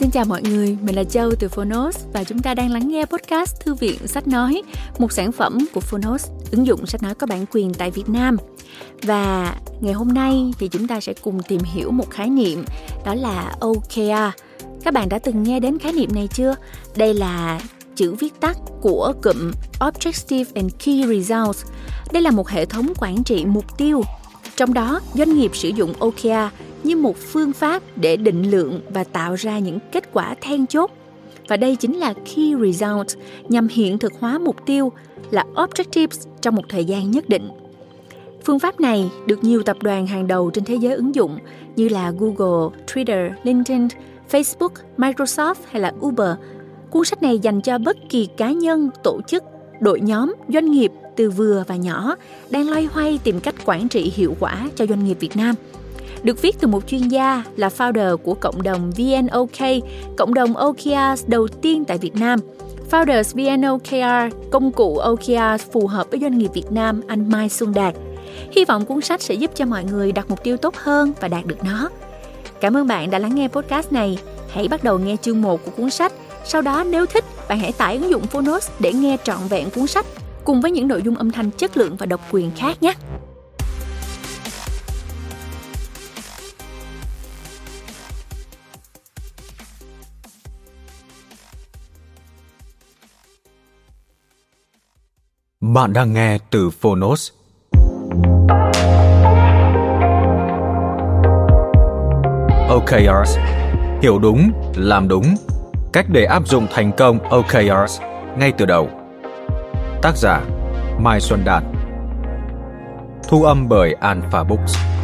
Xin chào mọi người, mình là Châu từ Phonos và chúng ta đang lắng nghe podcast Thư viện Sách Nói, một sản phẩm của Phonos, ứng dụng sách nói có bản quyền tại Việt Nam. Và ngày hôm nay thì chúng ta sẽ cùng tìm hiểu một khái niệm đó là OKR. Các bạn đã từng nghe đến khái niệm này chưa? Đây là chữ viết tắt của cụm Objective and Key Results. Đây là một hệ thống quản trị mục tiêu. Trong đó, doanh nghiệp sử dụng OKR như một phương pháp để định lượng và tạo ra những kết quả then chốt. Và đây chính là Key Results nhằm hiện thực hóa mục tiêu là Objectives trong một thời gian nhất định. Phương pháp này được nhiều tập đoàn hàng đầu trên thế giới ứng dụng như là Google, Twitter, LinkedIn, Facebook, Microsoft hay là Uber. Cuốn sách này dành cho bất kỳ cá nhân, tổ chức, đội nhóm, doanh nghiệp từ vừa và nhỏ đang loay hoay tìm cách quản trị hiệu quả cho doanh nghiệp Việt Nam – được viết từ một chuyên gia là founder của cộng đồng VNOK, cộng đồng OKRs đầu tiên tại Việt Nam. Founders VNOKR, công cụ OKR phù hợp với doanh nghiệp Việt Nam, anh Mai Xuân Đạt. Hy vọng cuốn sách sẽ giúp cho mọi người đặt mục tiêu tốt hơn và đạt được nó. Cảm ơn bạn đã lắng nghe podcast này. Hãy bắt đầu nghe chương 1 của cuốn sách. Sau đó nếu thích, bạn hãy tải ứng dụng Phonos để nghe trọn vẹn cuốn sách cùng với những nội dung âm thanh chất lượng và độc quyền khác nhé. Bạn đang nghe từ Phonos. OKRs Hiểu đúng, làm đúng. Cách để áp dụng thành công OKRs ngay từ đầu. Tác giả Mai Xuân Đạt. Thu âm bởi Alpha Books.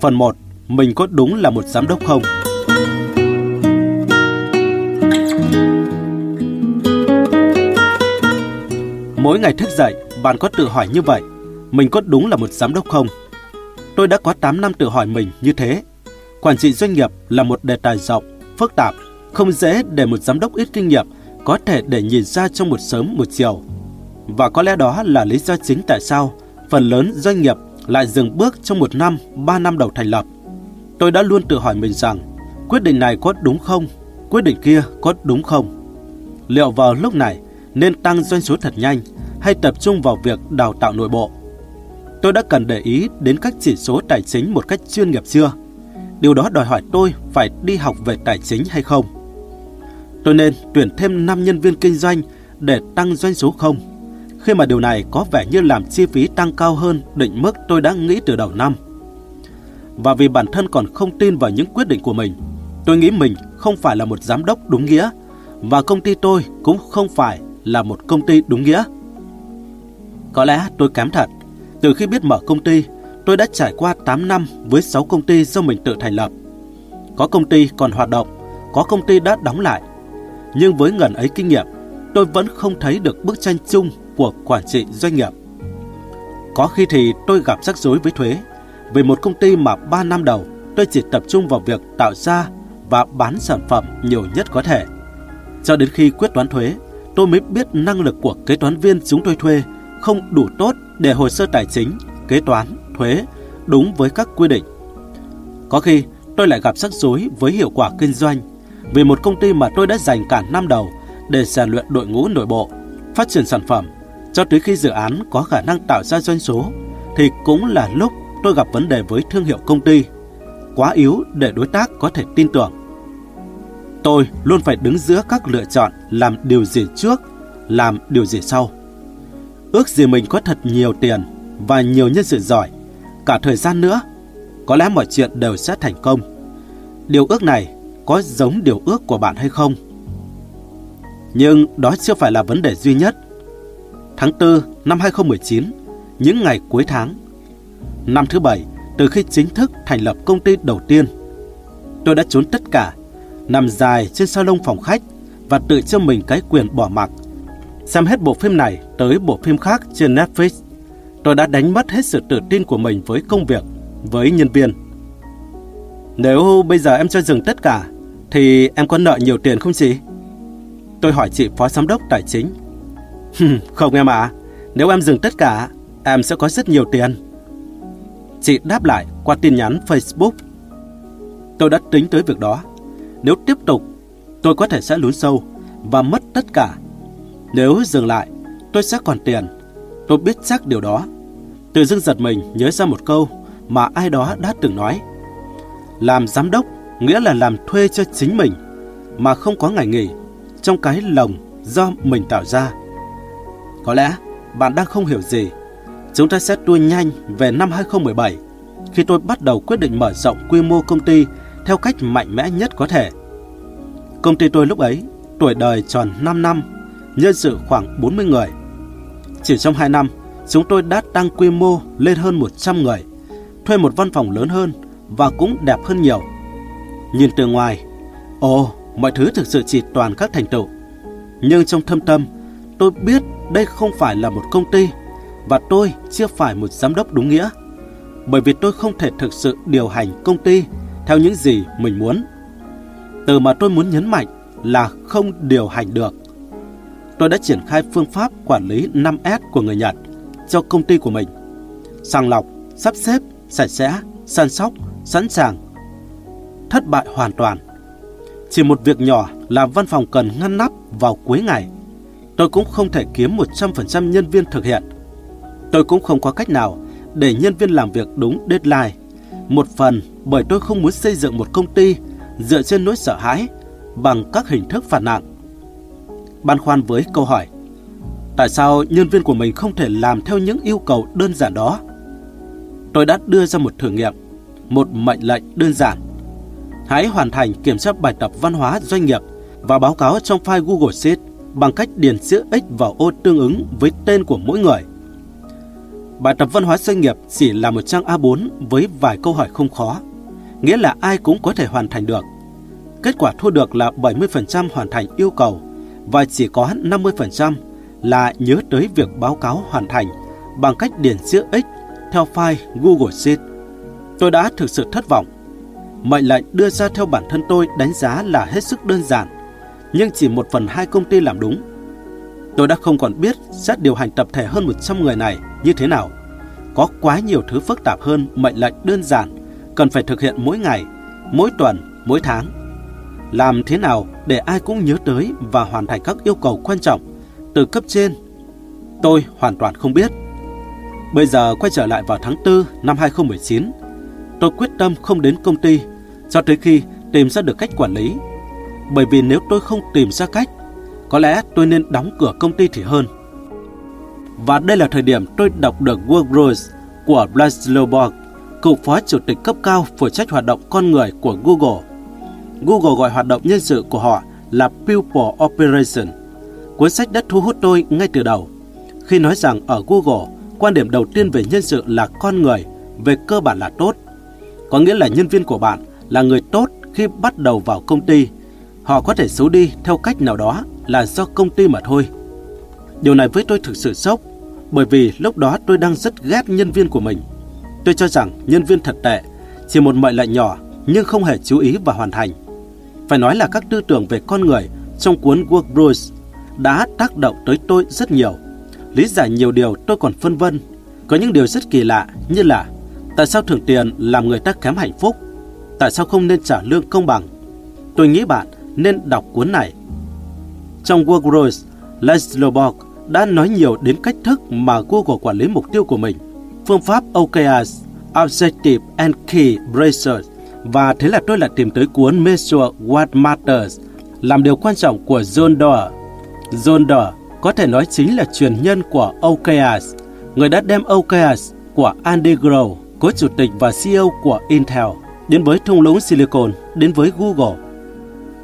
Phần 1. Mình có đúng là một giám đốc không? Mỗi ngày thức dậy, bạn có tự hỏi như vậy. Mình có đúng là một giám đốc không? Tôi đã có 8 năm tự hỏi mình như thế. Quản trị doanh nghiệp là một đề tài rộng, phức tạp, không dễ để một giám đốc ít kinh nghiệm có thể để nhìn ra trong một sớm một chiều. Và có lẽ đó là lý do chính tại sao phần lớn doanh nghiệp lại dừng bước trong một năm, ba năm đầu thành lập. Tôi đã luôn tự hỏi mình rằng, quyết định này có đúng không? Quyết định kia có đúng không? Liệu vào lúc này nên tăng doanh số thật nhanh hay tập trung vào việc đào tạo nội bộ? Tôi đã cần để ý đến các chỉ số tài chính một cách chuyên nghiệp chưa? Điều đó đòi hỏi tôi phải đi học về tài chính hay không? Tôi nên tuyển thêm 5 nhân viên kinh doanh để tăng doanh số không? Khi mà điều này có vẻ như làm chi phí tăng cao hơn định mức tôi đã nghĩ từ đầu năm. Và vì bản thân còn không tin vào những quyết định của mình, tôi nghĩ mình không phải là một giám đốc đúng nghĩa và công ty tôi cũng không phải là một công ty đúng nghĩa. Có lẽ tôi kém thật. Từ khi biết mở công ty, tôi đã trải qua 8 năm với 6 công ty do mình tự thành lập. Có công ty còn hoạt động, có công ty đã đóng lại. Nhưng với ngần ấy kinh nghiệm, tôi vẫn không thấy được bức tranh chung của quản trị doanh nghiệp. Có khi thì tôi gặp rắc rối với thuế, vì một công ty mà 3 năm đầu tôi chỉ tập trung vào việc tạo ra và bán sản phẩm nhiều nhất có thể. Cho đến khi quyết toán thuế, tôi mới biết năng lực của kế toán viên chúng tôi thuê không đủ tốt để hồ sơ tài chính, kế toán, thuế đúng với các quy định. Có khi tôi lại gặp rắc rối với hiệu quả kinh doanh vì một công ty mà tôi đã dành cả năm đầu để rèn luyện đội ngũ nội bộ, phát triển sản phẩm cho tới khi dự án có khả năng tạo ra doanh số, thì cũng là lúc tôi gặp vấn đề với thương hiệu công ty, quá yếu để đối tác có thể tin tưởng. Tôi luôn phải đứng giữa các lựa chọn làm điều gì trước, làm điều gì sau. Ước gì mình có thật nhiều tiền và nhiều nhân sự giỏi, cả thời gian nữa, có lẽ mọi chuyện đều sẽ thành công. Điều ước này có giống điều ước của bạn hay không? Nhưng đó chưa phải là vấn đề duy nhất tháng 4 năm 2019, những ngày cuối tháng. Năm thứ bảy, từ khi chính thức thành lập công ty đầu tiên, tôi đã trốn tất cả, nằm dài trên salon phòng khách và tự cho mình cái quyền bỏ mặc. Xem hết bộ phim này tới bộ phim khác trên Netflix, tôi đã đánh mất hết sự tự tin của mình với công việc, với nhân viên. Nếu bây giờ em cho dừng tất cả, thì em có nợ nhiều tiền không chị? Tôi hỏi chị phó giám đốc tài chính. không em ạ, à, nếu em dừng tất cả, em sẽ có rất nhiều tiền. Chị đáp lại qua tin nhắn Facebook. Tôi đã tính tới việc đó. Nếu tiếp tục, tôi có thể sẽ lún sâu và mất tất cả. Nếu dừng lại, tôi sẽ còn tiền. Tôi biết chắc điều đó. Tự dưng giật mình nhớ ra một câu mà ai đó đã từng nói. Làm giám đốc nghĩa là làm thuê cho chính mình mà không có ngày nghỉ trong cái lồng do mình tạo ra. Có lẽ bạn đang không hiểu gì. Chúng ta sẽ tua nhanh về năm 2017 khi tôi bắt đầu quyết định mở rộng quy mô công ty theo cách mạnh mẽ nhất có thể. Công ty tôi lúc ấy tuổi đời tròn 5 năm, nhân sự khoảng 40 người. Chỉ trong 2 năm, chúng tôi đã tăng quy mô lên hơn 100 người, thuê một văn phòng lớn hơn và cũng đẹp hơn nhiều. Nhìn từ ngoài, ồ, mọi thứ thực sự chỉ toàn các thành tựu. Nhưng trong thâm tâm, tôi biết đây không phải là một công ty và tôi chưa phải một giám đốc đúng nghĩa. Bởi vì tôi không thể thực sự điều hành công ty theo những gì mình muốn. Từ mà tôi muốn nhấn mạnh là không điều hành được. Tôi đã triển khai phương pháp quản lý 5S của người Nhật cho công ty của mình. Sàng lọc, sắp xếp, sạch sẽ, săn sóc, sẵn sàng. Thất bại hoàn toàn. Chỉ một việc nhỏ là văn phòng cần ngăn nắp vào cuối ngày. Tôi cũng không thể kiếm 100% nhân viên thực hiện. Tôi cũng không có cách nào để nhân viên làm việc đúng deadline. Một phần bởi tôi không muốn xây dựng một công ty dựa trên nỗi sợ hãi bằng các hình thức phạt nặng. Băn khoăn với câu hỏi, tại sao nhân viên của mình không thể làm theo những yêu cầu đơn giản đó? Tôi đã đưa ra một thử nghiệm, một mệnh lệnh đơn giản. Hãy hoàn thành kiểm tra bài tập văn hóa doanh nghiệp và báo cáo trong file Google Sheets bằng cách điền chữ X vào ô tương ứng với tên của mỗi người. Bài tập văn hóa doanh nghiệp chỉ là một trang A4 với vài câu hỏi không khó, nghĩa là ai cũng có thể hoàn thành được. Kết quả thu được là 70% hoàn thành yêu cầu và chỉ có 50% là nhớ tới việc báo cáo hoàn thành bằng cách điền chữ X theo file Google Sheet. Tôi đã thực sự thất vọng. Mệnh lệnh đưa ra theo bản thân tôi đánh giá là hết sức đơn giản, nhưng chỉ một phần hai công ty làm đúng. Tôi đã không còn biết xét điều hành tập thể hơn 100 người này như thế nào. Có quá nhiều thứ phức tạp hơn mệnh lệnh đơn giản, cần phải thực hiện mỗi ngày, mỗi tuần, mỗi tháng. Làm thế nào để ai cũng nhớ tới và hoàn thành các yêu cầu quan trọng từ cấp trên? Tôi hoàn toàn không biết. Bây giờ quay trở lại vào tháng 4 năm 2019, tôi quyết tâm không đến công ty cho tới khi tìm ra được cách quản lý. Bởi vì nếu tôi không tìm ra cách, có lẽ tôi nên đóng cửa công ty thì hơn. Và đây là thời điểm tôi đọc được Work Rules của blaise Borg, cựu phó chủ tịch cấp cao phụ trách hoạt động con người của Google. Google gọi hoạt động nhân sự của họ là People Operation. Cuốn sách đã thu hút tôi ngay từ đầu. Khi nói rằng ở Google, quan điểm đầu tiên về nhân sự là con người, về cơ bản là tốt. Có nghĩa là nhân viên của bạn là người tốt khi bắt đầu vào công ty. Họ có thể xấu đi theo cách nào đó là do công ty mà thôi. Điều này với tôi thực sự sốc, bởi vì lúc đó tôi đang rất ghét nhân viên của mình. Tôi cho rằng nhân viên thật tệ, chỉ một mệnh lệnh nhỏ nhưng không hề chú ý và hoàn thành. Phải nói là các tư tưởng về con người trong cuốn Work Rules đã tác động tới tôi rất nhiều. Lý giải nhiều điều tôi còn phân vân. Có những điều rất kỳ lạ như là tại sao thưởng tiền làm người ta kém hạnh phúc? Tại sao không nên trả lương công bằng? Tôi nghĩ bạn nên đọc cuốn này. Trong Work Rules, Laszlo Borg đã nói nhiều đến cách thức mà Google quản lý mục tiêu của mình, phương pháp OKRs, Objective and Key Research, và thế là tôi lại tìm tới cuốn Measure What Matters, làm điều quan trọng của John Doerr. John Doerr có thể nói chính là truyền nhân của OKRs, người đã đem OKRs của Andy Grove, cố chủ tịch và CEO của Intel, đến với thung lũng Silicon, đến với Google.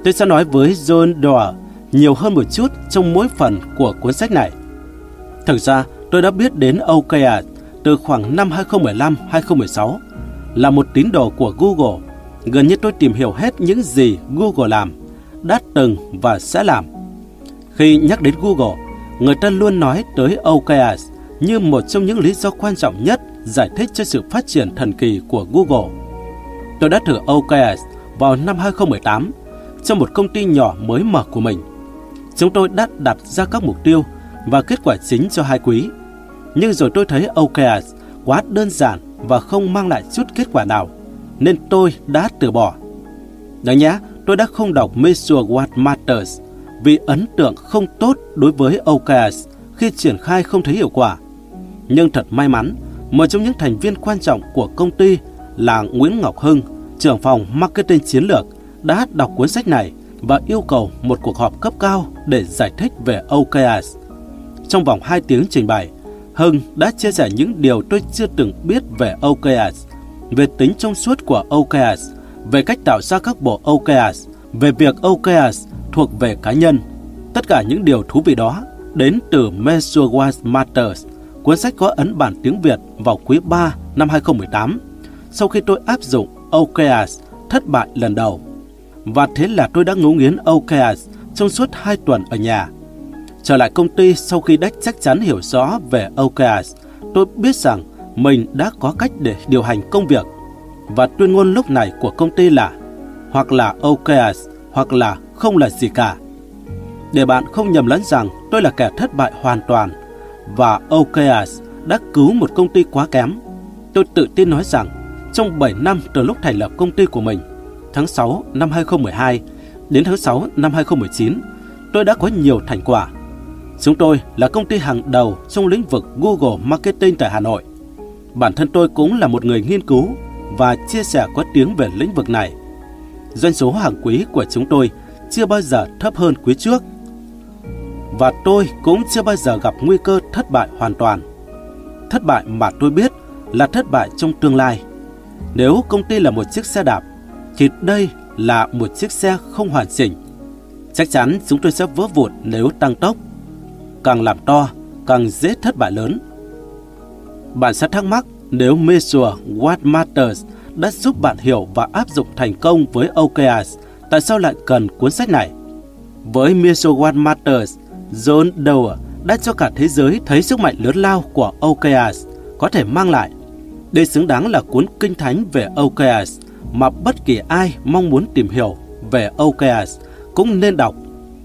Tôi sẽ nói với John Doerr nhiều hơn một chút trong mỗi phần của cuốn sách này. Thực ra, tôi đã biết đến OKR từ khoảng năm 2015-2016, là một tín đồ của Google. Gần như tôi tìm hiểu hết những gì Google làm, đã từng và sẽ làm. Khi nhắc đến Google, người ta luôn nói tới OKR như một trong những lý do quan trọng nhất giải thích cho sự phát triển thần kỳ của Google. Tôi đã thử OKS vào năm 2018 trong một công ty nhỏ mới mở của mình. Chúng tôi đã đặt ra các mục tiêu và kết quả chính cho hai quý. Nhưng rồi tôi thấy OKRs quá đơn giản và không mang lại chút kết quả nào, nên tôi đã từ bỏ. Đáng nhé, tôi đã không đọc Measure What Matters vì ấn tượng không tốt đối với OKRs khi triển khai không thấy hiệu quả. Nhưng thật may mắn, một trong những thành viên quan trọng của công ty là Nguyễn Ngọc Hưng, trưởng phòng marketing chiến lược, đã đọc cuốn sách này và yêu cầu một cuộc họp cấp cao để giải thích về OKRs. Trong vòng 2 tiếng trình bày, Hưng đã chia sẻ những điều tôi chưa từng biết về OKRs, về tính trong suốt của OKRs, về cách tạo ra các bộ OKRs, về việc OKRs thuộc về cá nhân. Tất cả những điều thú vị đó đến từ Measure Matters, cuốn sách có ấn bản tiếng Việt vào quý 3 năm 2018, sau khi tôi áp dụng OKRs thất bại lần đầu. Và thế là tôi đã ngấu nghiến OKRs trong suốt 2 tuần ở nhà. Trở lại công ty sau khi đã chắc chắn hiểu rõ về OKRs, tôi biết rằng mình đã có cách để điều hành công việc. Và tuyên ngôn lúc này của công ty là hoặc là OKRs hoặc là không là gì cả. Để bạn không nhầm lẫn rằng tôi là kẻ thất bại hoàn toàn và OKRs đã cứu một công ty quá kém. Tôi tự tin nói rằng trong 7 năm từ lúc thành lập công ty của mình, tháng 6 năm 2012 đến tháng 6 năm 2019, tôi đã có nhiều thành quả. Chúng tôi là công ty hàng đầu trong lĩnh vực Google Marketing tại Hà Nội. Bản thân tôi cũng là một người nghiên cứu và chia sẻ có tiếng về lĩnh vực này. Doanh số hàng quý của chúng tôi chưa bao giờ thấp hơn quý trước. Và tôi cũng chưa bao giờ gặp nguy cơ thất bại hoàn toàn. Thất bại mà tôi biết là thất bại trong tương lai. Nếu công ty là một chiếc xe đạp, thì đây là một chiếc xe không hoàn chỉnh. Chắc chắn chúng tôi sẽ vỡ vụn nếu tăng tốc. Càng làm to, càng dễ thất bại lớn. Bạn sẽ thắc mắc nếu Measure What Matters đã giúp bạn hiểu và áp dụng thành công với OKRs, tại sao lại cần cuốn sách này? Với Measure What Matters, John Doerr đã cho cả thế giới thấy sức mạnh lớn lao của OKRs có thể mang lại. Đây xứng đáng là cuốn kinh thánh về OKRs mà bất kỳ ai mong muốn tìm hiểu về OKRs cũng nên đọc.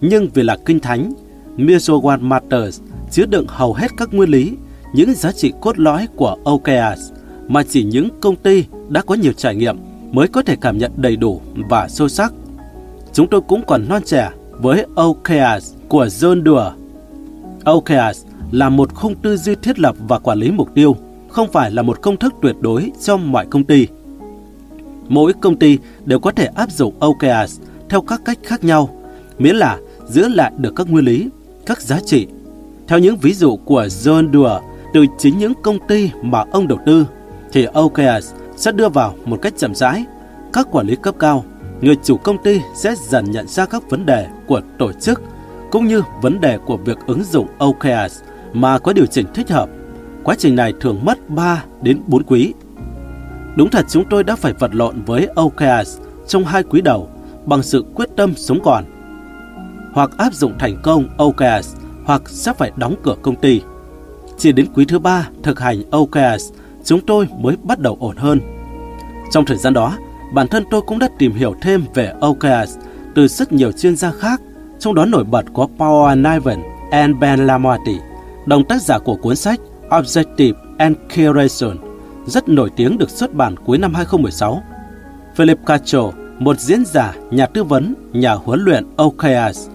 Nhưng vì là kinh thánh, Measure Matters chứa đựng hầu hết các nguyên lý, những giá trị cốt lõi của OKRs mà chỉ những công ty đã có nhiều trải nghiệm mới có thể cảm nhận đầy đủ và sâu sắc. Chúng tôi cũng còn non trẻ với OKRs của John Doerr. OKRs là một khung tư duy thiết lập và quản lý mục tiêu, không phải là một công thức tuyệt đối trong mọi công ty. Mỗi công ty đều có thể áp dụng OKRs theo các cách khác nhau, miễn là giữ lại được các nguyên lý, các giá trị. Theo những ví dụ của John Doerr từ chính những công ty mà ông đầu tư, thì OKRs sẽ đưa vào một cách chậm rãi. Các quản lý cấp cao, người chủ công ty sẽ dần nhận ra các vấn đề của tổ chức cũng như vấn đề của việc ứng dụng OKRs mà có điều chỉnh thích hợp. Quá trình này thường mất 3 đến 4 quý. Đúng thật chúng tôi đã phải vật lộn với OKRs trong hai quý đầu bằng sự quyết tâm sống còn. Hoặc áp dụng thành công OKRs hoặc sẽ phải đóng cửa công ty. Chỉ đến quý thứ ba thực hành OKRs chúng tôi mới bắt đầu ổn hơn. Trong thời gian đó, bản thân tôi cũng đã tìm hiểu thêm về OKRs từ rất nhiều chuyên gia khác, trong đó nổi bật có Paul Niven and Ben Lamotti, đồng tác giả của cuốn sách Objective and Curation, rất nổi tiếng được xuất bản cuối năm 2016. Philip Castro, một diễn giả, nhà tư vấn, nhà huấn luyện OKRs,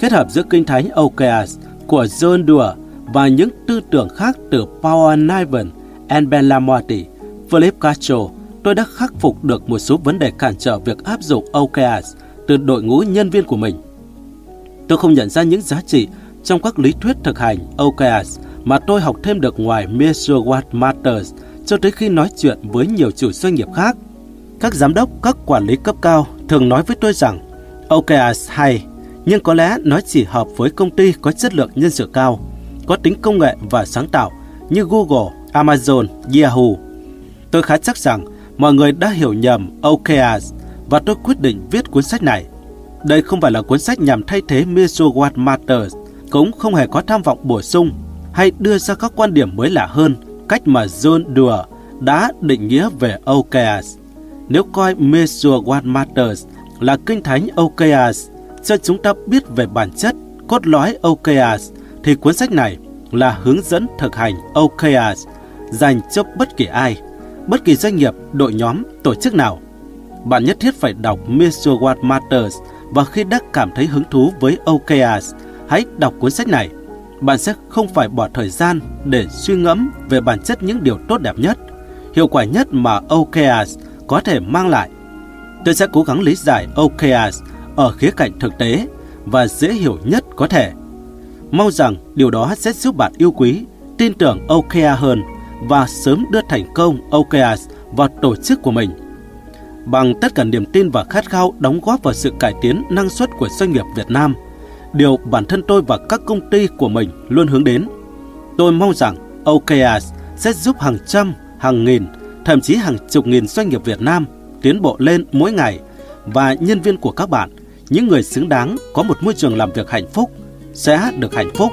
kết hợp giữa kinh thánh OKRs của John Doerr và những tư tưởng khác từ Paul Niven and Ben Lamotti, Philip Castro, tôi đã khắc phục được một số vấn đề cản trở việc áp dụng OKRs từ đội ngũ nhân viên của mình. Tôi không nhận ra những giá trị trong các lý thuyết thực hành OKRs mà tôi học thêm được ngoài Measure What Matters cho tới khi nói chuyện với nhiều chủ doanh nghiệp khác. Các giám đốc, các quản lý cấp cao thường nói với tôi rằng OKRs à, hay, nhưng có lẽ nó chỉ hợp với công ty có chất lượng nhân sự cao, có tính công nghệ và sáng tạo như Google, Amazon, Yahoo. Tôi khá chắc rằng mọi người đã hiểu nhầm OKRs à, và tôi quyết định viết cuốn sách này. Đây không phải là cuốn sách nhằm thay thế Measure What Matters, cũng không hề có tham vọng bổ sung hay đưa ra các quan điểm mới lạ hơn cách mà John Doerr đã định nghĩa về OKRs. Nếu coi Measure What Matters là kinh thánh OKRs cho chúng ta biết về bản chất, cốt lõi OKRs, thì cuốn sách này là hướng dẫn thực hành OKRs dành cho bất kỳ ai, bất kỳ doanh nghiệp, đội nhóm, tổ chức nào. Bạn nhất thiết phải đọc Measure What Matters và khi đã cảm thấy hứng thú với OKRs, hãy đọc cuốn sách này. Bạn sẽ không phải bỏ thời gian để suy ngẫm về bản chất những điều tốt đẹp nhất, hiệu quả nhất mà OKRs có thể mang lại. Tôi sẽ cố gắng lý giải OKRs ở khía cạnh thực tế và dễ hiểu nhất có thể. Mong rằng điều đó sẽ giúp bạn yêu quý, tin tưởng OKR hơn và sớm đưa thành công OKRs vào tổ chức của mình. Bằng tất cả niềm tin và khát khao đóng góp vào sự cải tiến năng suất của doanh nghiệp Việt Nam, điều bản thân tôi và các công ty của mình luôn hướng đến. Tôi mong rằng OKRs sẽ giúp hàng trăm, hàng nghìn, thậm chí hàng chục nghìn doanh nghiệp Việt Nam tiến bộ lên mỗi ngày và nhân viên của các bạn, những người xứng đáng có một môi trường làm việc hạnh phúc, sẽ được hạnh phúc.